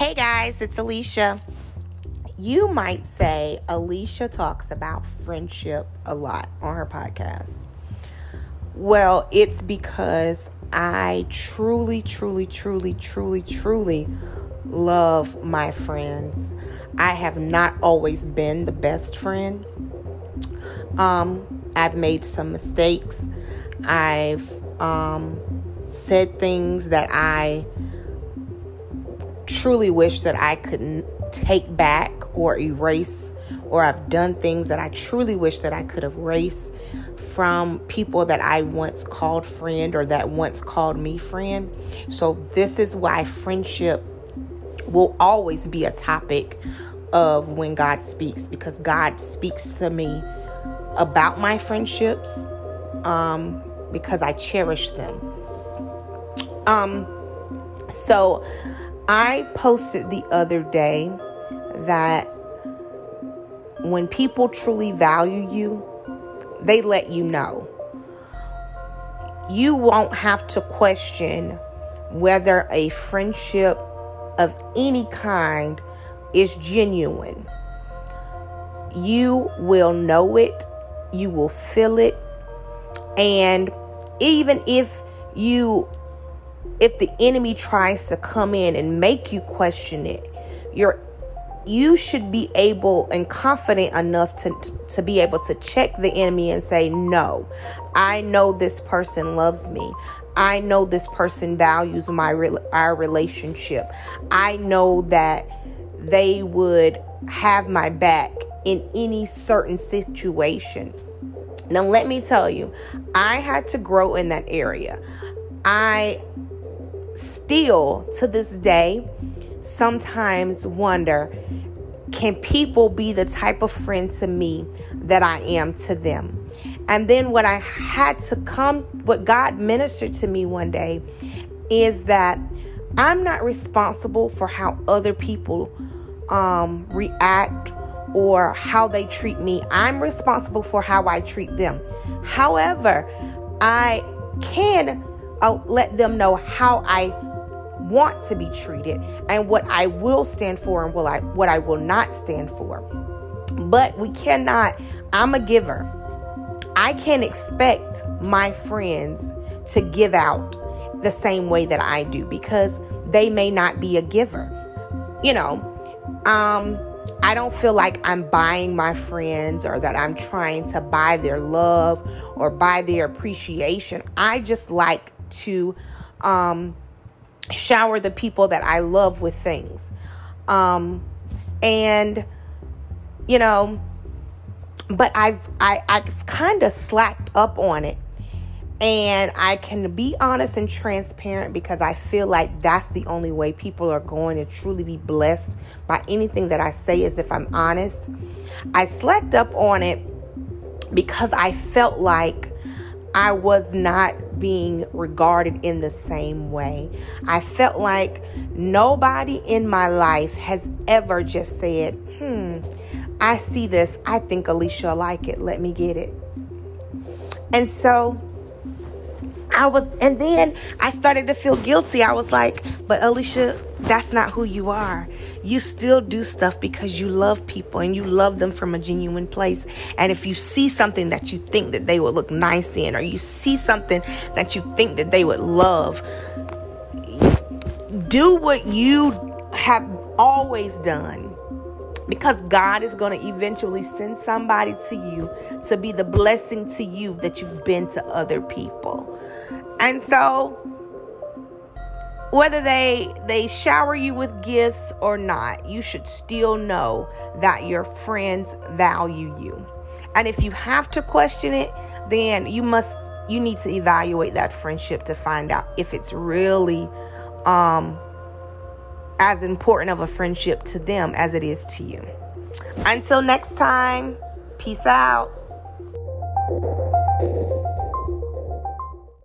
Hey guys, it's Alicia. You might say Alicia talks about friendship a lot on her podcast. Well, it's because I truly, truly, truly, truly, truly love my friends. I have not always been the best friend. Um, I've made some mistakes. I've um, said things that I truly wish that I could take back or erase, or I've done things that I truly wish that I could have erased from people that I once called friend or that once called me friend. So, this is why friendship will always be a topic of when God speaks because God speaks to me about my friendships um, because I cherish them. Um, so I posted the other day that when people truly value you, they let you know. You won't have to question whether a friendship of any kind is genuine. You will know it, you will feel it, and even if you if the enemy tries to come in and make you question it, you're you should be able and confident enough to to be able to check the enemy and say no i know this person loves me. I know this person values my our relationship. I know that they would have my back in any certain situation. Now let me tell you i had to grow in that area. I still to this day sometimes wonder can people be the type of friend to me that I am to them? And then what I had to come, what God ministered to me one day is that I'm not responsible for how other people um, react or how they treat me. I'm responsible for how I treat them. However, I can uh, let them know how I want to be treated and what I will stand for and what I what I will not stand for. But we cannot I'm a giver. I can't expect my friends to give out the same way that I do because they may not be a giver. You know, um I don't feel like I'm buying my friends or that I'm trying to buy their love or buy their appreciation. I just like to um shower the people that I love with things. Um, and you know, but I've I, I've kind of slacked up on it. And I can be honest and transparent because I feel like that's the only way people are going to truly be blessed by anything that I say, is if I'm honest. I slacked up on it because I felt like I was not being regarded in the same way. I felt like nobody in my life has ever just said, hmm, I see this. I think Alicia like it. Let me get it. And so I was, and then I started to feel guilty. I was like, but Alicia, that's not who you are. You still do stuff because you love people and you love them from a genuine place. And if you see something that you think that they would look nice in, or you see something that you think that they would love, do what you have always done because God is going to eventually send somebody to you to be the blessing to you that you've been to other people. And so whether they they shower you with gifts or not, you should still know that your friends value you. And if you have to question it, then you must you need to evaluate that friendship to find out if it's really um as important of a friendship to them as it is to you. Until next time, peace out.